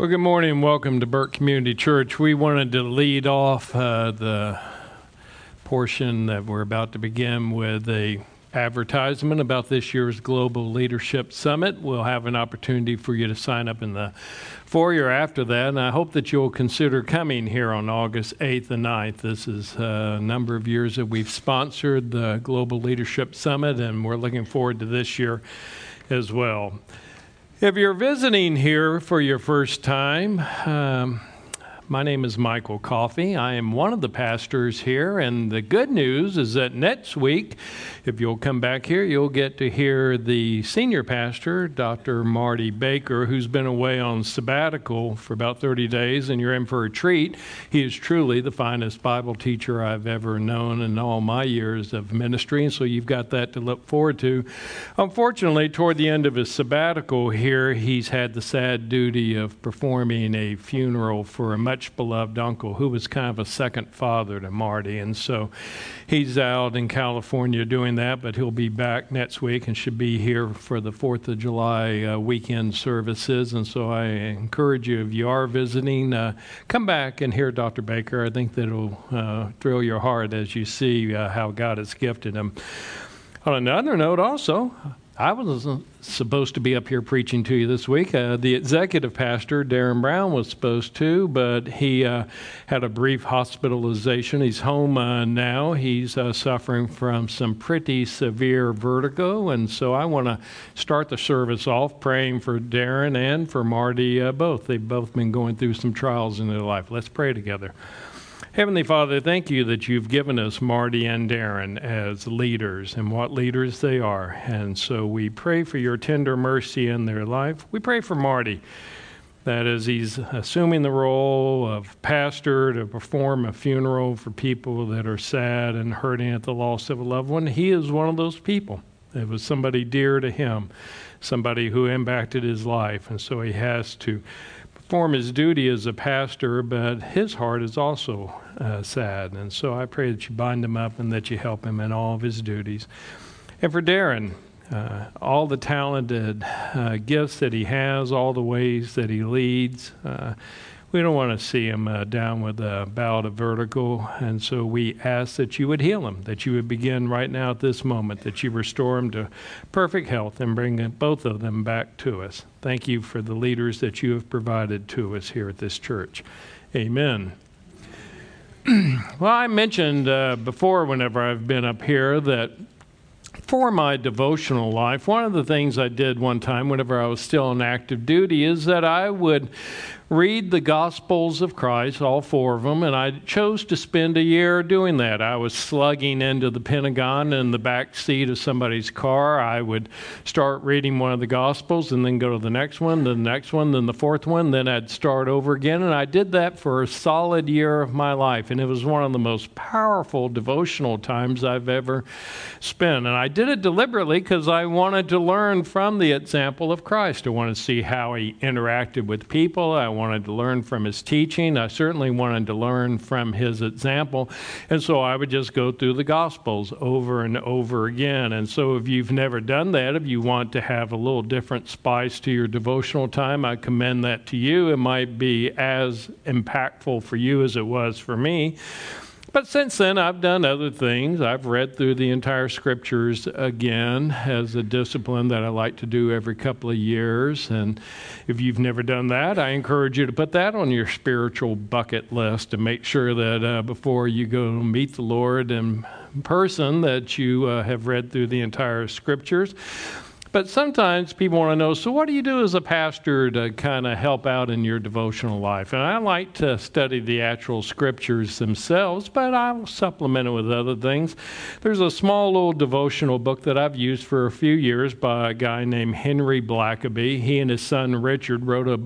Well, good morning and welcome to Burke Community Church. We wanted to lead off uh, the portion that we're about to begin with a advertisement about this year's Global Leadership Summit. We'll have an opportunity for you to sign up in the foyer after that, and I hope that you'll consider coming here on August 8th and 9th. This is a number of years that we've sponsored the Global Leadership Summit, and we're looking forward to this year as well. If you're visiting here for your first time, um, my name is Michael Coffey. I am one of the pastors here, and the good news is that next week, if you'll come back here, you'll get to hear the senior pastor, Dr. Marty Baker, who's been away on sabbatical for about 30 days, and you're in for a treat. He is truly the finest Bible teacher I've ever known in all my years of ministry, and so you've got that to look forward to. Unfortunately, toward the end of his sabbatical here, he's had the sad duty of performing a funeral for a much much beloved uncle who was kind of a second father to Marty. And so he's out in California doing that, but he'll be back next week and should be here for the 4th of July uh, weekend services. And so I encourage you, if you are visiting, uh, come back and hear Dr. Baker. I think that will uh, thrill your heart as you see uh, how God has gifted him. On another note, also, I wasn't supposed to be up here preaching to you this week. Uh, the executive pastor, Darren Brown, was supposed to, but he uh, had a brief hospitalization. He's home uh, now. He's uh, suffering from some pretty severe vertigo, and so I want to start the service off praying for Darren and for Marty uh, both. They've both been going through some trials in their life. Let's pray together. Heavenly Father, thank you that you've given us Marty and Darren as leaders and what leaders they are. And so we pray for your tender mercy in their life. We pray for Marty that as he's assuming the role of pastor to perform a funeral for people that are sad and hurting at the loss of a loved one, he is one of those people. It was somebody dear to him, somebody who impacted his life. And so he has to perform his duty as a pastor, but his heart is also uh, sad. And so I pray that you bind him up and that you help him in all of his duties. And for Darren, uh, all the talented uh, gifts that he has, all the ways that he leads. We don't want to see him uh, down with a bout of vertigo, and so we ask that you would heal him, that you would begin right now at this moment, that you restore him to perfect health and bring both of them back to us. Thank you for the leaders that you have provided to us here at this church. Amen. well, I mentioned uh, before, whenever I've been up here, that for my devotional life, one of the things I did one time whenever I was still on active duty is that I would read the Gospels of Christ, all four of them, and I chose to spend a year doing that. I was slugging into the Pentagon in the back seat of somebody's car. I would start reading one of the Gospels and then go to the next one, then the next one, then the fourth one, then I'd start over again. And I did that for a solid year of my life, and it was one of the most powerful devotional times I've ever spent. And I did it deliberately because I wanted to learn from the example of Christ. I wanted to see how he interacted with people. I wanted to learn from his teaching. I certainly wanted to learn from his example. And so I would just go through the Gospels over and over again. And so if you've never done that, if you want to have a little different spice to your devotional time, I commend that to you. It might be as impactful for you as it was for me. But since then, I've done other things. I've read through the entire scriptures again as a discipline that I like to do every couple of years. And if you've never done that, I encourage you to put that on your spiritual bucket list and make sure that uh, before you go meet the Lord in person, that you uh, have read through the entire scriptures. But sometimes people want to know so, what do you do as a pastor to kind of help out in your devotional life? And I like to study the actual scriptures themselves, but I'll supplement it with other things. There's a small little devotional book that I've used for a few years by a guy named Henry Blackaby. He and his son Richard wrote a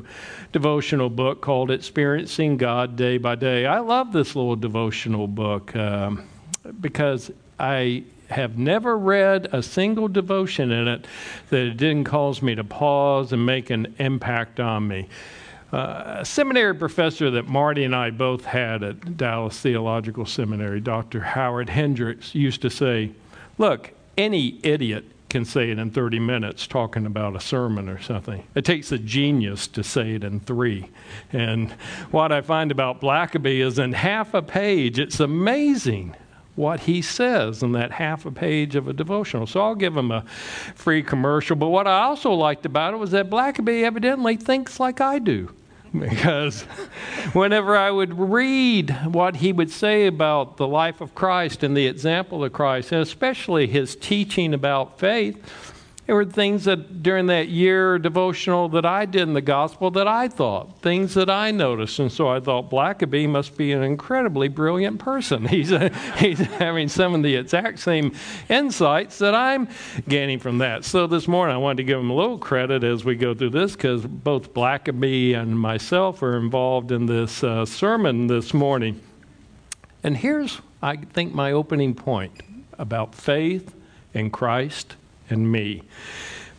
devotional book called Experiencing God Day by Day. I love this little devotional book um, because I have never read a single devotion in it that it didn't cause me to pause and make an impact on me. Uh, a seminary professor that Marty and I both had at Dallas Theological Seminary, Dr. Howard Hendricks, used to say, Look, any idiot can say it in 30 minutes talking about a sermon or something. It takes a genius to say it in three. And what I find about Blackaby is in half a page, it's amazing what he says in that half a page of a devotional. So I'll give him a free commercial. But what I also liked about it was that Blackaby evidently thinks like I do. Because whenever I would read what he would say about the life of Christ and the example of Christ, and especially his teaching about faith, there were things that during that year devotional that I did in the gospel that I thought, things that I noticed. And so I thought Blackaby must be an incredibly brilliant person. He's, a, he's having some of the exact same insights that I'm gaining from that. So this morning I wanted to give him a little credit as we go through this because both Blackaby and myself are involved in this uh, sermon this morning. And here's, I think, my opening point about faith in Christ and me.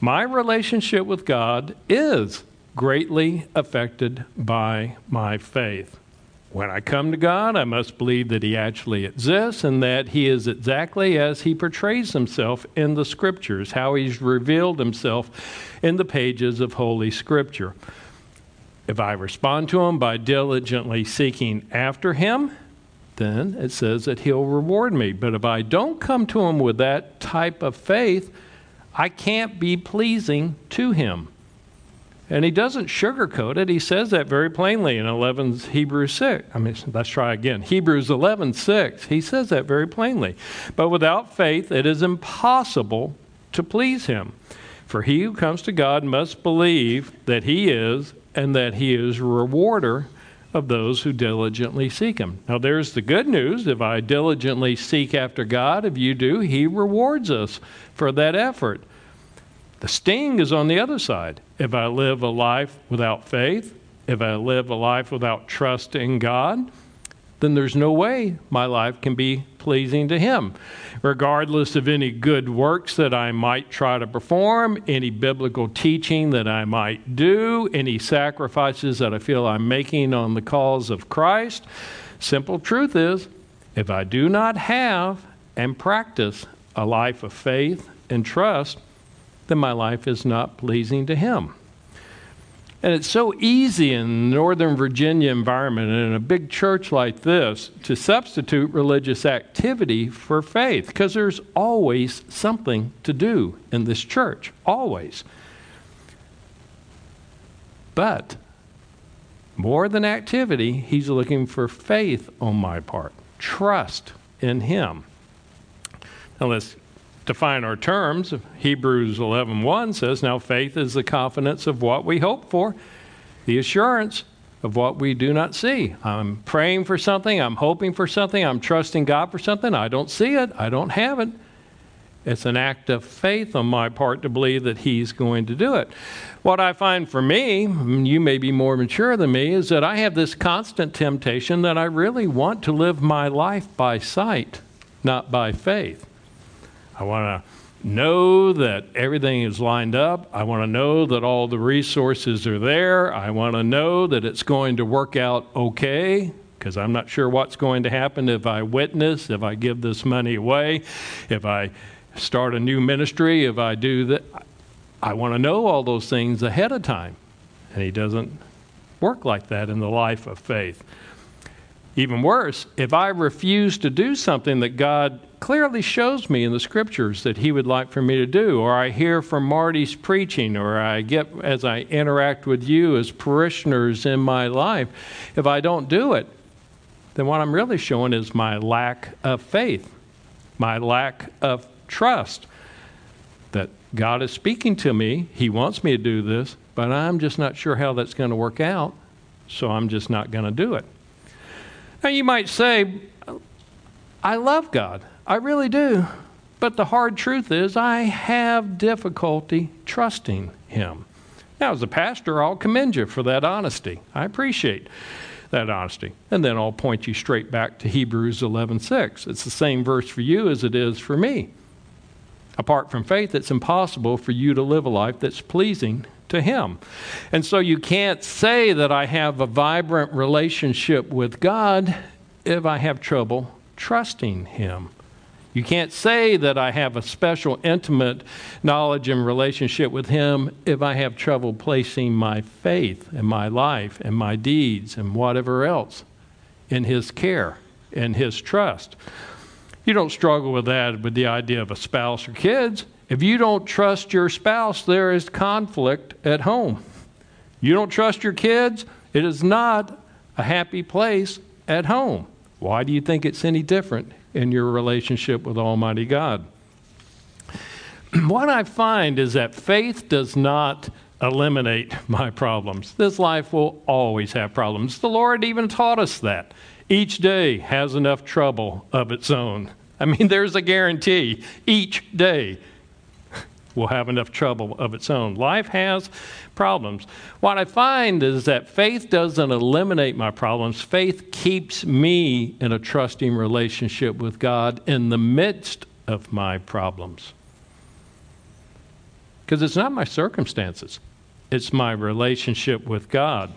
My relationship with God is greatly affected by my faith. When I come to God, I must believe that He actually exists and that He is exactly as He portrays Himself in the Scriptures, how He's revealed Himself in the pages of Holy Scripture. If I respond to Him by diligently seeking after Him, then it says that He'll reward me. But if I don't come to Him with that type of faith, I can't be pleasing to him. And he doesn't sugarcoat it. He says that very plainly in 11 Hebrews 6. I mean, let's try again. Hebrews 11 6. He says that very plainly. But without faith, it is impossible to please him. For he who comes to God must believe that he is, and that he is a rewarder of those who diligently seek him. Now, there's the good news. If I diligently seek after God, if you do, he rewards us for that effort. The sting is on the other side. If I live a life without faith, if I live a life without trust in God, then there's no way my life can be pleasing to Him. Regardless of any good works that I might try to perform, any biblical teaching that I might do, any sacrifices that I feel I'm making on the cause of Christ, simple truth is if I do not have and practice a life of faith and trust, then my life is not pleasing to Him. And it's so easy in the Northern Virginia environment and in a big church like this to substitute religious activity for faith because there's always something to do in this church, always. But more than activity, he's looking for faith on my part, trust in him. Now let's define our terms. Hebrews 11:1 says, "Now faith is the confidence of what we hope for, the assurance of what we do not see." I'm praying for something, I'm hoping for something, I'm trusting God for something. I don't see it, I don't have it. It's an act of faith on my part to believe that He's going to do it. What I find for me, you may be more mature than me, is that I have this constant temptation that I really want to live my life by sight, not by faith. I want to know that everything is lined up. I want to know that all the resources are there. I want to know that it's going to work out okay because I'm not sure what's going to happen if I witness, if I give this money away, if I start a new ministry, if I do that. I want to know all those things ahead of time. And he doesn't work like that in the life of faith. Even worse, if I refuse to do something that God clearly shows me in the scriptures that He would like for me to do, or I hear from Marty's preaching, or I get as I interact with you as parishioners in my life, if I don't do it, then what I'm really showing is my lack of faith, my lack of trust that God is speaking to me. He wants me to do this, but I'm just not sure how that's going to work out, so I'm just not going to do it. Now, you might say, I love God. I really do. But the hard truth is, I have difficulty trusting Him. Now, as a pastor, I'll commend you for that honesty. I appreciate that honesty. And then I'll point you straight back to Hebrews 11:6. It's the same verse for you as it is for me. Apart from faith, it's impossible for you to live a life that's pleasing to Him. And so you can't say that I have a vibrant relationship with God if I have trouble trusting Him. You can't say that I have a special, intimate knowledge and relationship with Him if I have trouble placing my faith and my life and my deeds and whatever else in His care and His trust. You don't struggle with that with the idea of a spouse or kids. If you don't trust your spouse, there is conflict at home. You don't trust your kids, it is not a happy place at home. Why do you think it's any different in your relationship with Almighty God. what I find is that faith does not eliminate my problems. This life will always have problems. The Lord even taught us that. Each day has enough trouble of its own. I mean, there's a guarantee. Each day will have enough trouble of its own. Life has problems. What I find is that faith doesn't eliminate my problems, faith keeps me in a trusting relationship with God in the midst of my problems. Because it's not my circumstances, it's my relationship with God.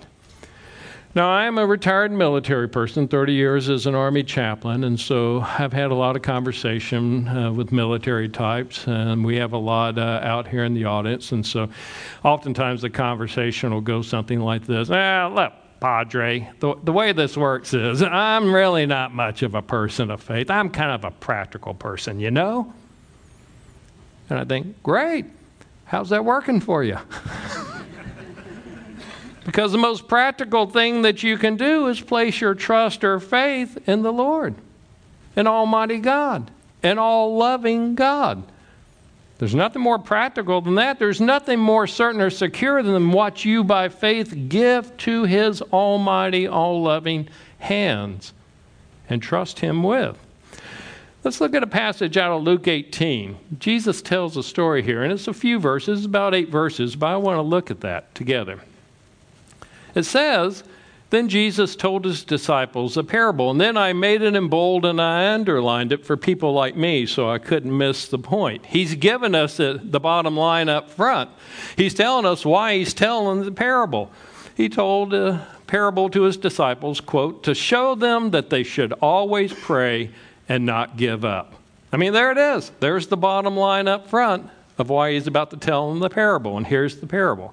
Now, I am a retired military person, 30 years as an Army chaplain, and so I've had a lot of conversation uh, with military types, and we have a lot uh, out here in the audience. And so oftentimes the conversation will go something like this Ah, look, Padre, the, the way this works is I'm really not much of a person of faith. I'm kind of a practical person, you know? And I think, great. How's that working for you? Because the most practical thing that you can do is place your trust or faith in the Lord, in Almighty God, in all loving God. There's nothing more practical than that. There's nothing more certain or secure than what you by faith give to His almighty, all loving hands and trust Him with. Let's look at a passage out of Luke 18. Jesus tells a story here, and it's a few verses, about eight verses, but I want to look at that together. It says, Then Jesus told his disciples a parable, and then I made it in bold and I underlined it for people like me so I couldn't miss the point. He's given us the bottom line up front. He's telling us why he's telling the parable. He told a parable to his disciples, quote, to show them that they should always pray and not give up. I mean, there it is. There's the bottom line up front of why he's about to tell them the parable. And here's the parable.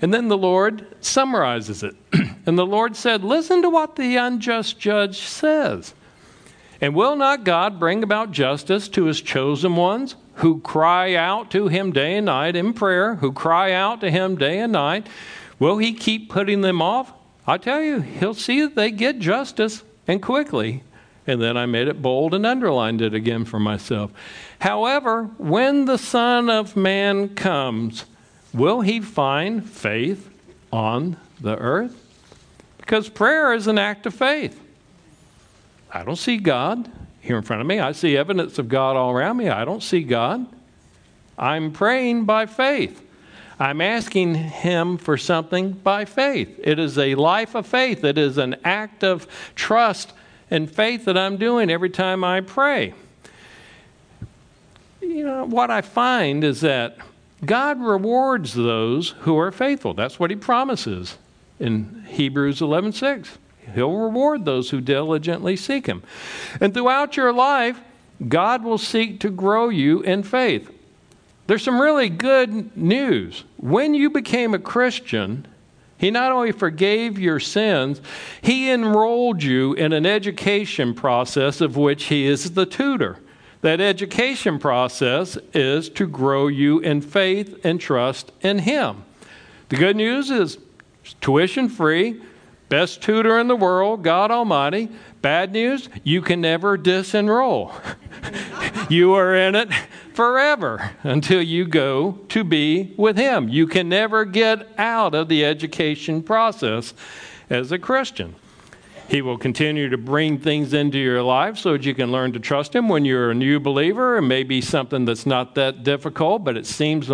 And then the Lord summarizes it. and the Lord said, Listen to what the unjust judge says. And will not God bring about justice to his chosen ones who cry out to him day and night in prayer, who cry out to him day and night? Will he keep putting them off? I tell you, he'll see that they get justice and quickly. And then I made it bold and underlined it again for myself. However, when the Son of Man comes, will he find faith on the earth? Because prayer is an act of faith. I don't see God here in front of me. I see evidence of God all around me. I don't see God. I'm praying by faith. I'm asking Him for something by faith. It is a life of faith, it is an act of trust and faith that I'm doing every time I pray. You know, what I find is that God rewards those who are faithful. That's what he promises in Hebrews 11:6. He'll reward those who diligently seek him. And throughout your life, God will seek to grow you in faith. There's some really good news. When you became a Christian, he not only forgave your sins, he enrolled you in an education process of which he is the tutor. That education process is to grow you in faith and trust in Him. The good news is tuition free, best tutor in the world, God Almighty. Bad news, you can never disenroll. you are in it forever until you go to be with Him. You can never get out of the education process as a Christian. He will continue to bring things into your life so that you can learn to trust Him when you're a new believer. and maybe something that's not that difficult, but it seems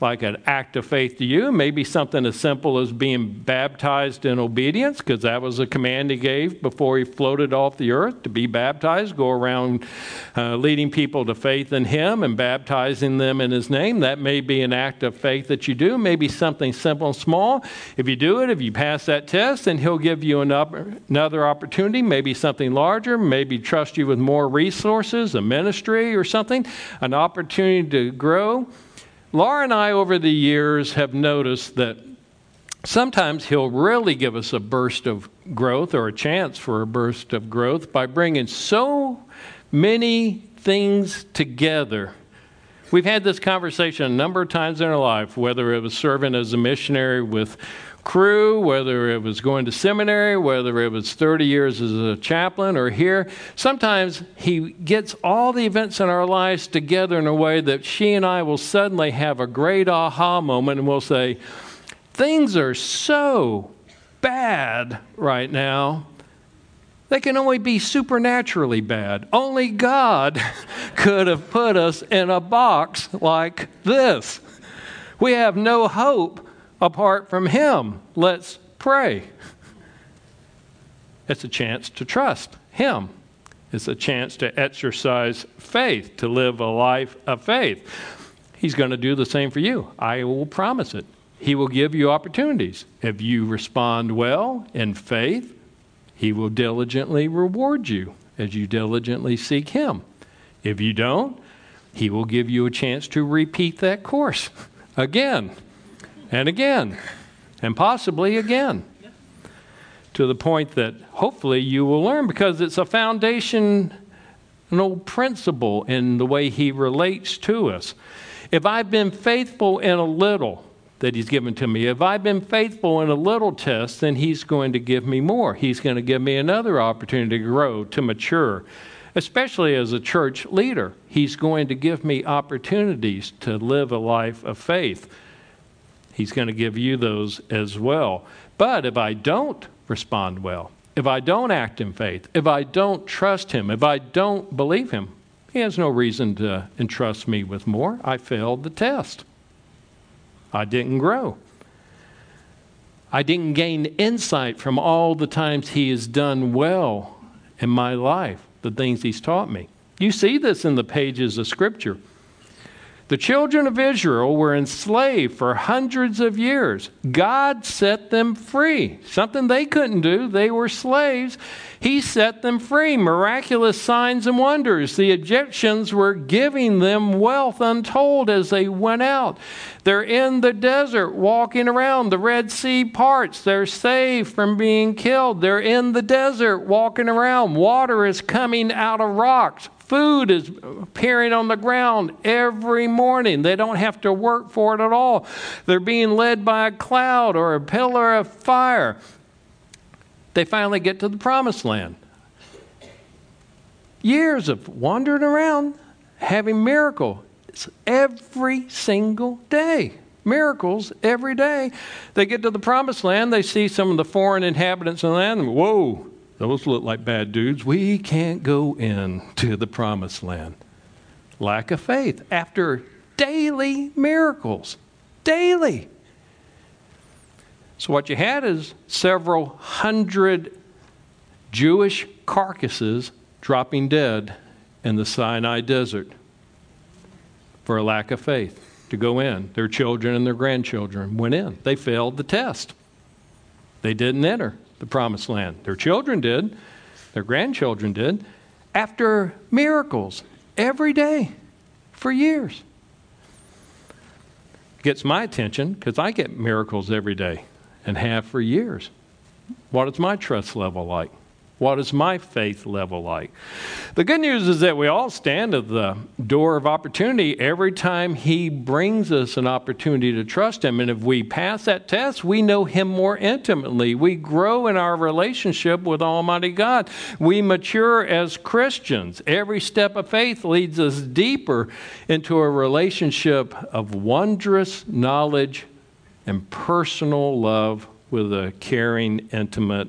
like an act of faith to you. Maybe something as simple as being baptized in obedience, because that was a command he gave before he floated off the earth to be baptized, go around uh, leading people to faith in him and baptizing them in his name. That may be an act of faith that you do, maybe something simple and small. If you do it, if you pass that test, then he'll give you another opportunity, maybe something larger, maybe trust you with more resources, a ministry or something, an opportunity to grow. Laura and I, over the years, have noticed that sometimes he'll really give us a burst of growth or a chance for a burst of growth by bringing so many things together. We've had this conversation a number of times in our life, whether it was serving as a missionary with Cru, whether it was going to seminary, whether it was 30 years as a chaplain or here. Sometimes he gets all the events in our lives together in a way that she and I will suddenly have a great aha moment and we'll say, Things are so bad right now. They can only be supernaturally bad. Only God could have put us in a box like this. We have no hope apart from Him. Let's pray. It's a chance to trust Him. It's a chance to exercise faith, to live a life of faith. He's going to do the same for you. I will promise it. He will give you opportunities. If you respond well in faith, He will diligently reward you as you diligently seek Him. If you don't, He will give you a chance to repeat that course again and again, and possibly again, to the point that hopefully you will learn because it's a foundation, an old principle in the way He relates to us. If I've been faithful in a little, that he's given to me. If I've been faithful in a little test, then he's going to give me more. He's going to give me another opportunity to grow, to mature, especially as a church leader. He's going to give me opportunities to live a life of faith. He's going to give you those as well. But if I don't respond well, if I don't act in faith, if I don't trust Him, if I don't believe Him, He has no reason to entrust me with more. I failed the test. I didn't grow. I didn't gain insight from all the times He has done well in my life, the things He's taught me. You see this in the pages of Scripture. The children of Israel were enslaved for hundreds of years. God set them free. Something they couldn't do. They were slaves. He set them free. Miraculous signs and wonders. The Egyptians were giving them wealth untold as they went out. They're in the desert walking around. The Red Sea parts. They're saved from being killed. They're in the desert walking around. Water is coming out of rocks Food is appearing on the ground every morning. They don't have to work for it at all. They're being led by a cloud or a pillar of fire. They finally get to the promised land. Years of wandering around, having miracles every single day miracles every day. They get to the promised land, they see some of the foreign inhabitants of the land, and whoa, those look like bad dudes. We can't go in to the promised land. Lack of faith after daily miracles. Daily. So, what you had is several hundred Jewish carcasses dropping dead in the Sinai desert for a lack of faith to go in. Their children and their grandchildren went in. They failed the test, they didn't enter the promised land. Their children did, their grandchildren did, after miracles every day for years. Gets my attention because I get miracles every day and have for years. What is my trust level like? What is my faith level like? The good news is that we all stand at the door of opportunity every time He brings us an opportunity to trust Him. And if we pass that test, we know Him more intimately. We grow in our relationship with Almighty God. We mature as Christians. Every step of faith leads us deeper into a relationship of wondrous knowledge and personal love with a caring, intimate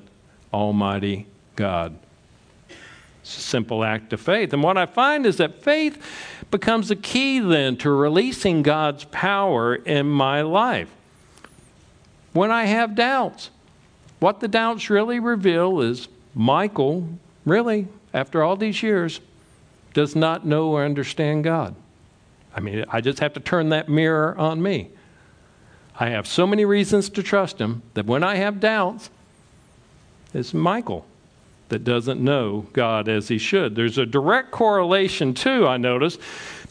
Almighty God. It's a simple act of faith. And what I find is that faith becomes a key then to releasing God's power in my life. When I have doubts, what the doubts really reveal is Michael, really, after all these years, does not know or understand God. I mean, I just have to turn that mirror on me. I have so many reasons to trust him that when I have doubts, it's Michael that doesn't know God as he should. There's a direct correlation, too, I notice,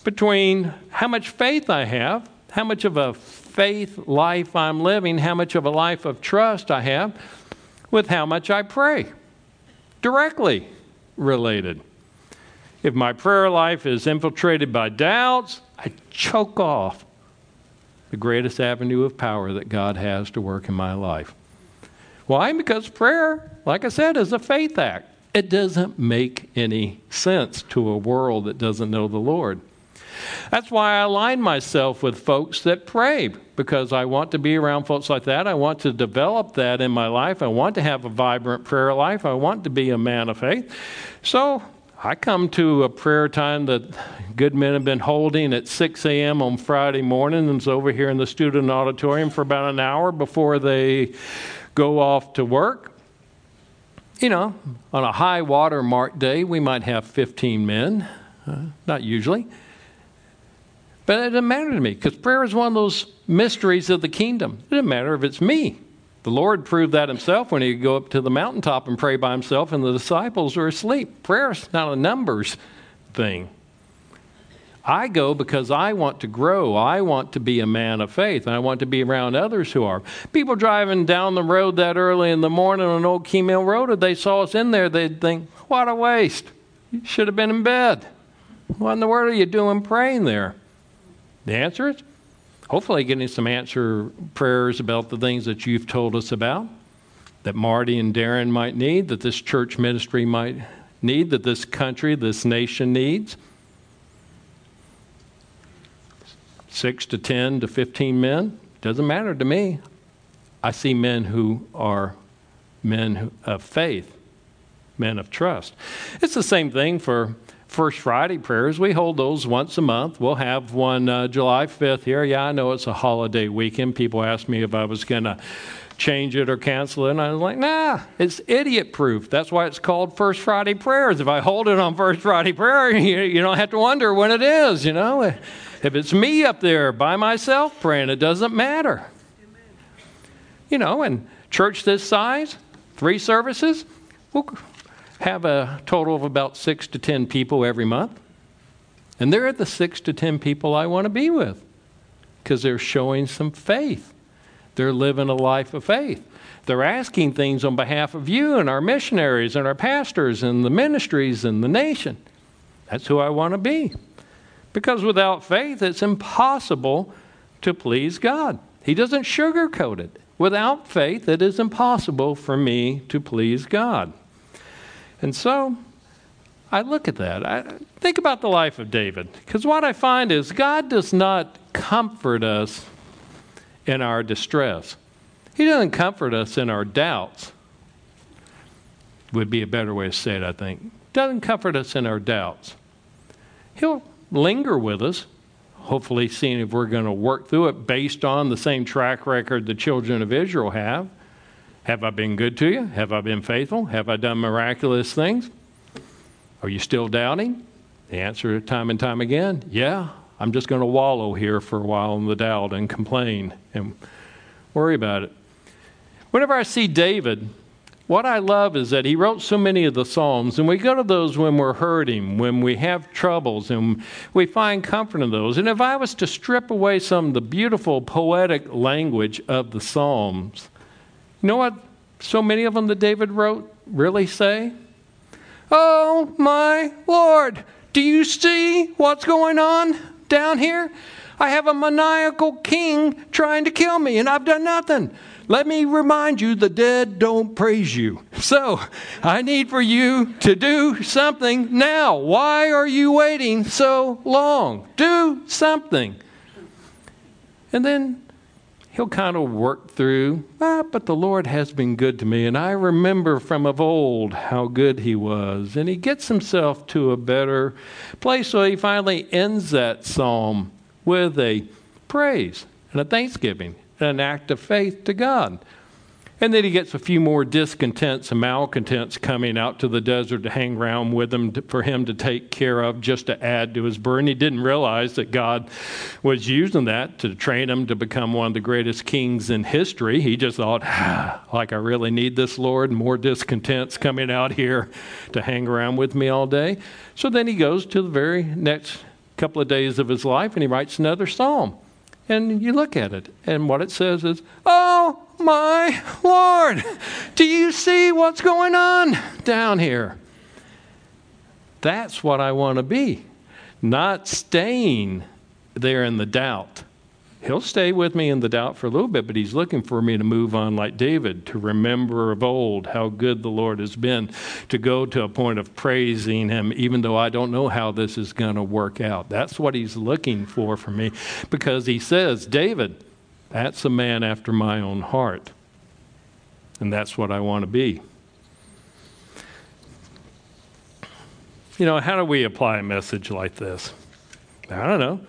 between how much faith I have, how much of a faith life I'm living, how much of a life of trust I have, with how much I pray. Directly related. If my prayer life is infiltrated by doubts, I choke off the greatest avenue of power that God has to work in my life. Why? Because prayer, like I said, is a faith act. It doesn't make any sense to a world that doesn't know the Lord. That's why I align myself with folks that pray, because I want to be around folks like that. I want to develop that in my life. I want to have a vibrant prayer life. I want to be a man of faith. So I come to a prayer time that good men have been holding at 6 a.m. on Friday morning and it's over here in the student auditorium for about an hour before they go off to work. You know, on a high water mark day, we might have 15 men, uh, not usually. But it doesn't matter to me because prayer is one of those mysteries of the kingdom. It doesn't matter if it's me. The Lord proved that himself when he would go up to the mountaintop and pray by himself, and the disciples were asleep. Prayer is not a numbers thing. I go because I want to grow. I want to be a man of faith. And I want to be around others who are. People driving down the road that early in the morning on Old Keene Mill Road, if they saw us in there, they'd think, what a waste. You should have been in bed. What in the world are you doing praying there? The answer is hopefully getting some answer prayers about the things that you've told us about, that Marty and Darren might need, that this church ministry might need, that this country, this nation needs. Six to 10 to 15 men, doesn't matter to me. I see men who are men of faith, men of trust. It's the same thing for First Friday prayers. We hold those once a month. We'll have one uh, July 5th here. Yeah, I know it's a holiday weekend. People asked me if I was going to change it or cancel it. And I was like, nah, it's idiot proof. That's why it's called First Friday prayers. If I hold it on First Friday prayer, you, you don't have to wonder when it is, you know. If it's me up there by myself praying, it doesn't matter. You know, and church this size, three services, we'll have a total of about six to ten people every month. And they're the six to ten people I want to be with because they're showing some faith. They're living a life of faith. They're asking things on behalf of you and our missionaries and our pastors and the ministries and the nation. That's who I want to be. Because without faith, it's impossible to please God. He doesn't sugarcoat it. Without faith, it is impossible for me to please God. And so I look at that. I think about the life of David. Because what I find is God does not comfort us in our distress, He doesn't comfort us in our doubts. Would be a better way to say it, I think. Doesn't comfort us in our doubts. He'll linger with us, hopefully, seeing if we're going to work through it based on the same track record the children of Israel have. Have I been good to you? Have I been faithful? Have I done miraculous things? Are you still doubting? The answer, time and time again, yeah. I'm just going to wallow here for a while in the doubt and complain and worry about it. Whenever I see David, what I love is that he wrote so many of the Psalms, and we go to those when we're hurting, when we have troubles, and we find comfort in those. And if I was to strip away some of the beautiful poetic language of the Psalms, you know what so many of them that David wrote really say? Oh, my Lord, do you see what's going on down here? I have a maniacal king trying to kill me, and I've done nothing. Let me remind you the dead don't praise you. So I need for you to do something now. Why are you waiting so long? Do something. And then he'll kind of work through, ah, but the Lord has been good to me, and I remember from of old how good he was. And he gets himself to a better place, so he finally ends that psalm with a praise and a thanksgiving, an act of faith to God. And then he gets a few more discontents and malcontents coming out to the desert to hang around with him to, for him to take care of, just to add to his burden. He didn't realize that God was using that to train him to become one of the greatest kings in history. He just thought, ah, like, I really need this, Lord. More discontents coming out here to hang around with me all day. So then he goes to the very next couple of days of his life and he writes another psalm. And you look at it, and what it says is, Oh my Lord, do you see what's going on down here? That's what I want to be, not staying there in the doubt. He'll stay with me in the doubt for a little bit, but he's looking for me to move on like David, to remember of old how good the Lord has been, to go to a point of praising him, even though I don't know how this is going to work out. That's what he's looking for for me, because he says, David, that's a man after my own heart. And that's what I want to be. You know, how do we apply a message like this? I don't know.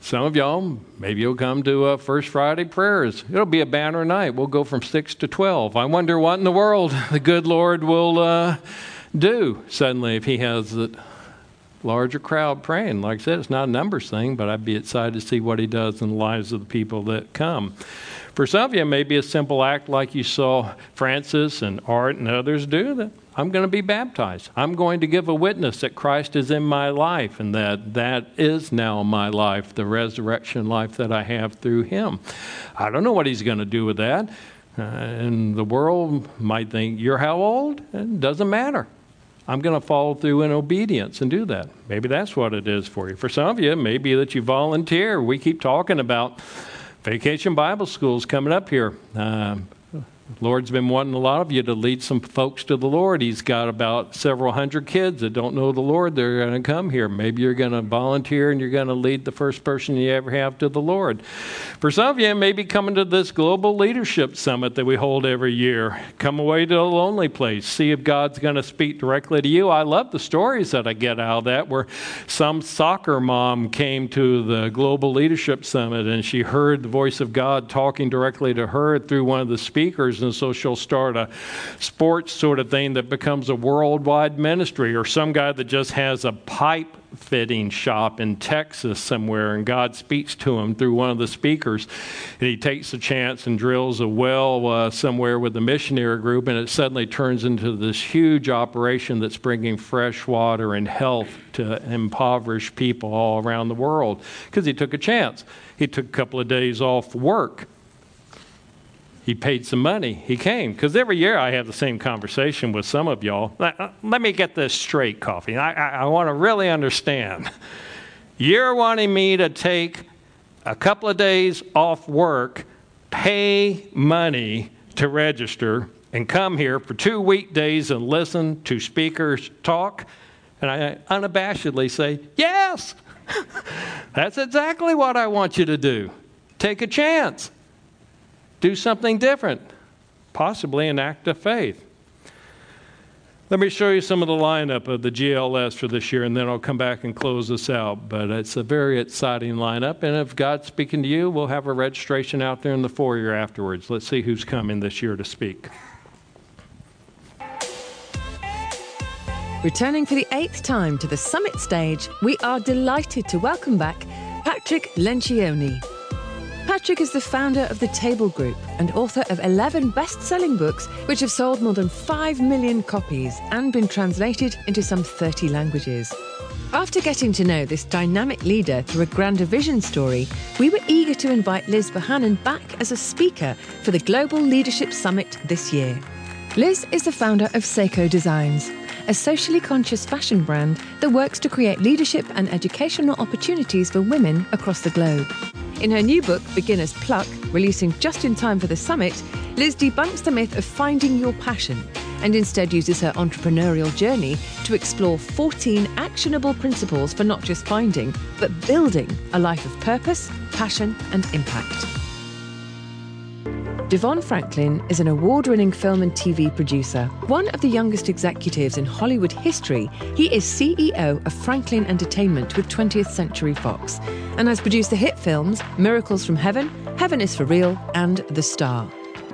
Some of y'all, maybe you'll come to uh, First Friday prayers. It'll be a banner night. We'll go from 6 to 12. I wonder what in the world the good Lord will uh, do suddenly if He has a larger crowd praying. Like I said, it's not a numbers thing, but I'd be excited to see what He does in the lives of the people that come. For some of you, it may be a simple act like you saw Francis and Art and others do that I'm going to be baptized. I'm going to give a witness that Christ is in my life and that that is now my life, the resurrection life that I have through Him. I don't know what He's going to do with that. Uh, and the world might think, You're how old? It doesn't matter. I'm going to follow through in obedience and do that. Maybe that's what it is for you. For some of you, maybe that you volunteer. We keep talking about vacation Bible schools coming up here. Um, Lord's been wanting a lot of you to lead some folks to the Lord. He's got about several hundred kids that don't know the Lord. They're going to come here. Maybe you're going to volunteer and you're going to lead the first person you ever have to the Lord. For some of you, maybe coming to this global leadership summit that we hold every year. Come away to a lonely place. See if God's going to speak directly to you. I love the stories that I get out of that where some soccer mom came to the global leadership summit and she heard the voice of God talking directly to her through one of the speakers and so she'll start a sports sort of thing that becomes a worldwide ministry, or some guy that just has a pipe fitting shop in Texas somewhere, and God speaks to him through one of the speakers. And he takes a chance and drills a well uh, somewhere with the missionary group, and it suddenly turns into this huge operation that's bringing fresh water and health to impoverished people all around the world because he took a chance. He took a couple of days off work he paid some money. He came. Because every year I have the same conversation with some of y'all. Let, uh, me get this straight, Coffey. I, I, I want to really understand. You're wanting me to take a couple of days off work, pay money to register, and come here for two weekdays and listen to speakers talk? And I unabashedly say, Yes, that's exactly what I want you to do. Take a chance do something different, possibly an act of faith. Let me show you some of the lineup of the GLS for this year, and then I'll come back and close this out. But it's a very exciting lineup, and if God's speaking to you, we'll have a registration out there in the foyer afterwards. Let's see who's coming this year to speak. Returning for the eighth time to the summit stage, we are delighted to welcome back Patrick Lencioni. Patrick is the founder of the Table Group and author of 11 best selling books, which have sold more than 5 million copies and been translated into some 30 languages. After getting to know this dynamic leader through a grander vision story, we were eager to invite Liz Bohannon back as a speaker for the Global Leadership Summit this year. Liz is the founder of Sseko Designs, a socially conscious fashion brand that works to create leadership and educational opportunities for women across the globe. In her new book, Beginner's Pluck, releasing just in time for the summit, Liz debunks the myth of finding your passion and instead uses her entrepreneurial journey to explore 14 actionable principles for not just finding, but building a life of purpose, passion, and impact. DeVon Franklin is an award winning film and TV producer. One of the youngest executives in Hollywood history, he is CEO of Franklin Entertainment with 20th Century Fox and has produced the hit films Miracles from Heaven, Heaven is for Real, and The Star.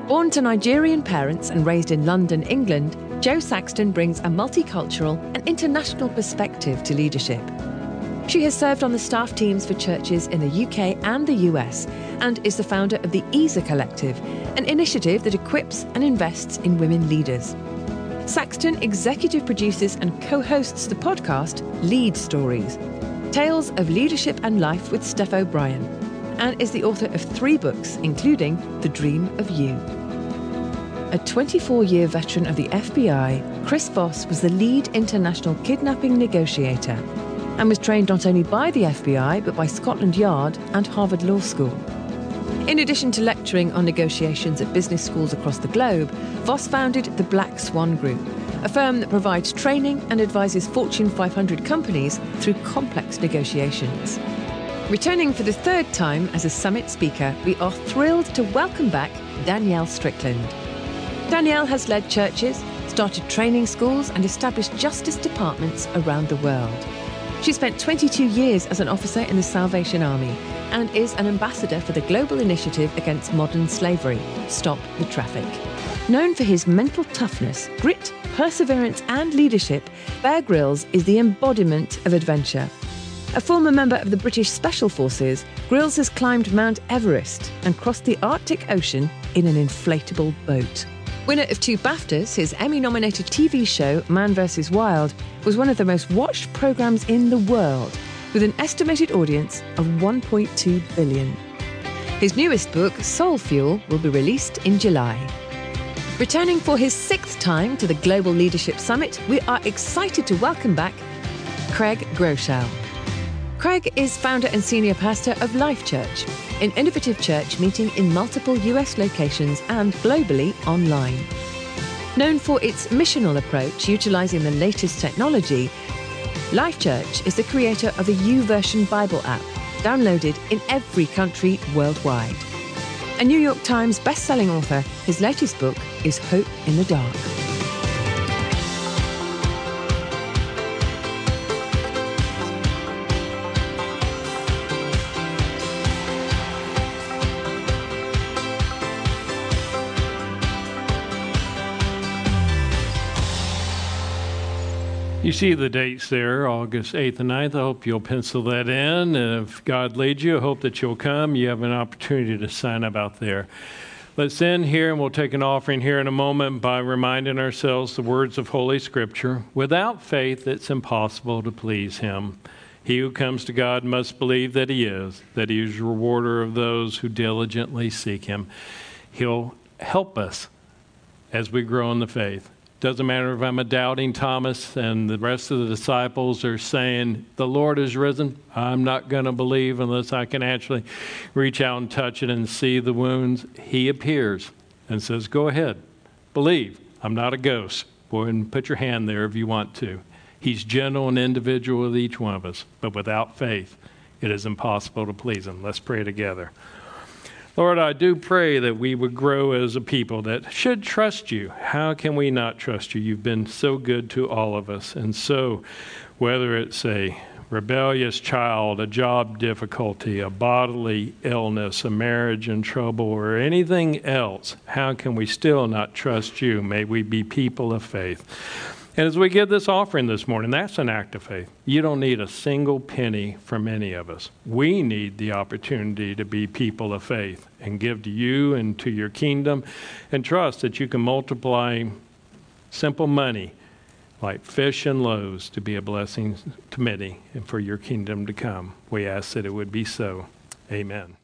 Born to Nigerian parents and raised in London, England, Jo Saxton brings a multicultural and international perspective to leadership. She has served on the staff teams for churches in the UK and the US and is the founder of the EASA Collective, an initiative that equips and invests in women leaders. Saxton executive produces and co hosts the podcast Lead Stories Tales of Leadership and Life with Steph O'Brien, and is the author of three books, including The Dream of You. A 24 year veteran of the FBI, Chris Voss was the lead international kidnapping negotiator and was trained not only by the FBI but by Scotland Yard and Harvard Law School. In addition to lecturing on negotiations at business schools across the globe, Voss founded the Black Swan Group, a firm that provides training and advises Fortune 500 companies through complex negotiations. Returning for the third time as a summit speaker, we are thrilled to welcome back Danielle Strickland. Danielle has led churches, started training schools, and established justice departments around the world. She spent 22 years as an officer in the Salvation Army and is an ambassador for the global initiative against modern slavery, Stop the Traffic. Known for his mental toughness, grit, perseverance, and leadership, Bear Grylls is the embodiment of adventure. A former member of the British Special Forces, Grylls has climbed Mount Everest and crossed the Arctic Ocean in an inflatable boat. Winner of two BAFTAs, his Emmy nominated TV show, Man vs. Wild, was one of the most watched programmes in the world, with an estimated audience of 1.2 billion. His newest book, Soul Fuel, will be released in July. Returning for his sixth time to the Global Leadership Summit, we are excited to welcome back Craig Groeschel. Craig is founder and senior pastor of Life Church, an innovative church meeting in multiple US locations and globally online. Known for its missional approach utilizing the latest technology, Life Church is the creator of a YouVersion Bible app downloaded in every country worldwide. A New York Times best-selling author, his latest book is Hope in the Dark. You see the dates there, August 8th and 9th. I hope you'll pencil that in. And if God leads you, I hope that you'll come. You have an opportunity to sign up out there. Let's end here, and we'll take an offering here in a moment by reminding ourselves the words of Holy Scripture. Without faith, it's impossible to please Him. He who comes to God must believe that He is, that He is rewarder of those who diligently seek Him. He'll help us as we grow in the faith. Doesn't matter if I'm a doubting Thomas and the rest of the disciples are saying, The Lord is risen. I'm not going to believe unless I can actually reach out and touch it and see the wounds. He appears and says, Go ahead, believe. I'm not a ghost. Go ahead and put your hand there if you want to. He's gentle and individual with each one of us, but without faith, it is impossible to please Him. Let's pray together. Lord, I do pray that we would grow as a people that should trust you. How can we not trust you? You've been so good to all of us. And so, whether it's a rebellious child, a job difficulty, a bodily illness, a marriage in trouble, or anything else, how can we still not trust you? May we be people of faith. And as we give this offering this morning, that's an act of faith. You don't need a single penny from any of us. We need the opportunity to be people of faith and give to you and to your kingdom and trust that you can multiply simple money like fish and loaves to be a blessing to many and for your kingdom to come. We ask that it would be so. Amen.